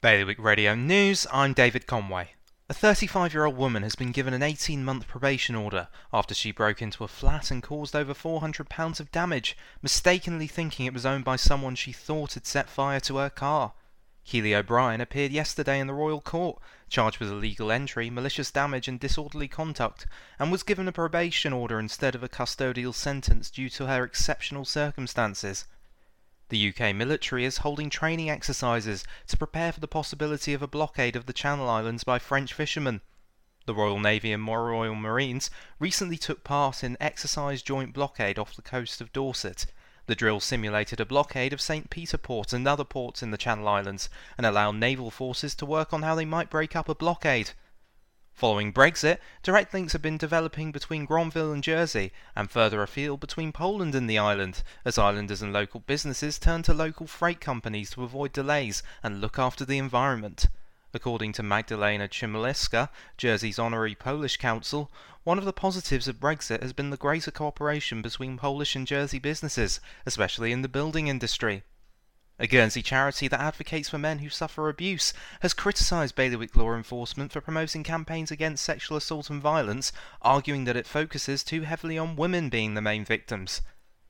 Bailiwick Radio News, I'm David Conway. A 35 year old woman has been given an 18 month probation order after she broke into a flat and caused over £400 of damage, mistakenly thinking it was owned by someone she thought had set fire to her car. Keely O'Brien appeared yesterday in the Royal Court, charged with illegal entry, malicious damage, and disorderly conduct, and was given a probation order instead of a custodial sentence due to her exceptional circumstances. The UK military is holding training exercises to prepare for the possibility of a blockade of the Channel Islands by French fishermen. The Royal Navy and Royal Marines recently took part in exercise joint blockade off the coast of Dorset. The drill simulated a blockade of St. Peter Port and other ports in the Channel Islands and allowed naval forces to work on how they might break up a blockade. Following Brexit, direct links have been developing between Granville and Jersey, and further afield between Poland and the island, as islanders and local businesses turn to local freight companies to avoid delays and look after the environment. According to Magdalena Chmielewska, Jersey's honorary Polish council, one of the positives of Brexit has been the greater cooperation between Polish and Jersey businesses, especially in the building industry. A Guernsey charity that advocates for men who suffer abuse has criticised bailiwick law enforcement for promoting campaigns against sexual assault and violence, arguing that it focuses too heavily on women being the main victims.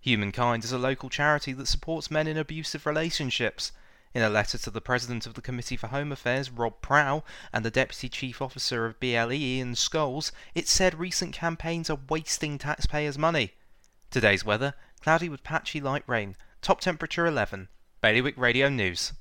Humankind is a local charity that supports men in abusive relationships. In a letter to the President of the Committee for Home Affairs, Rob Prow, and the Deputy Chief Officer of BLE, Ian Scholes, it said recent campaigns are wasting taxpayers' money. Today's weather cloudy with patchy light rain, top temperature 11. Bailiwick Radio News.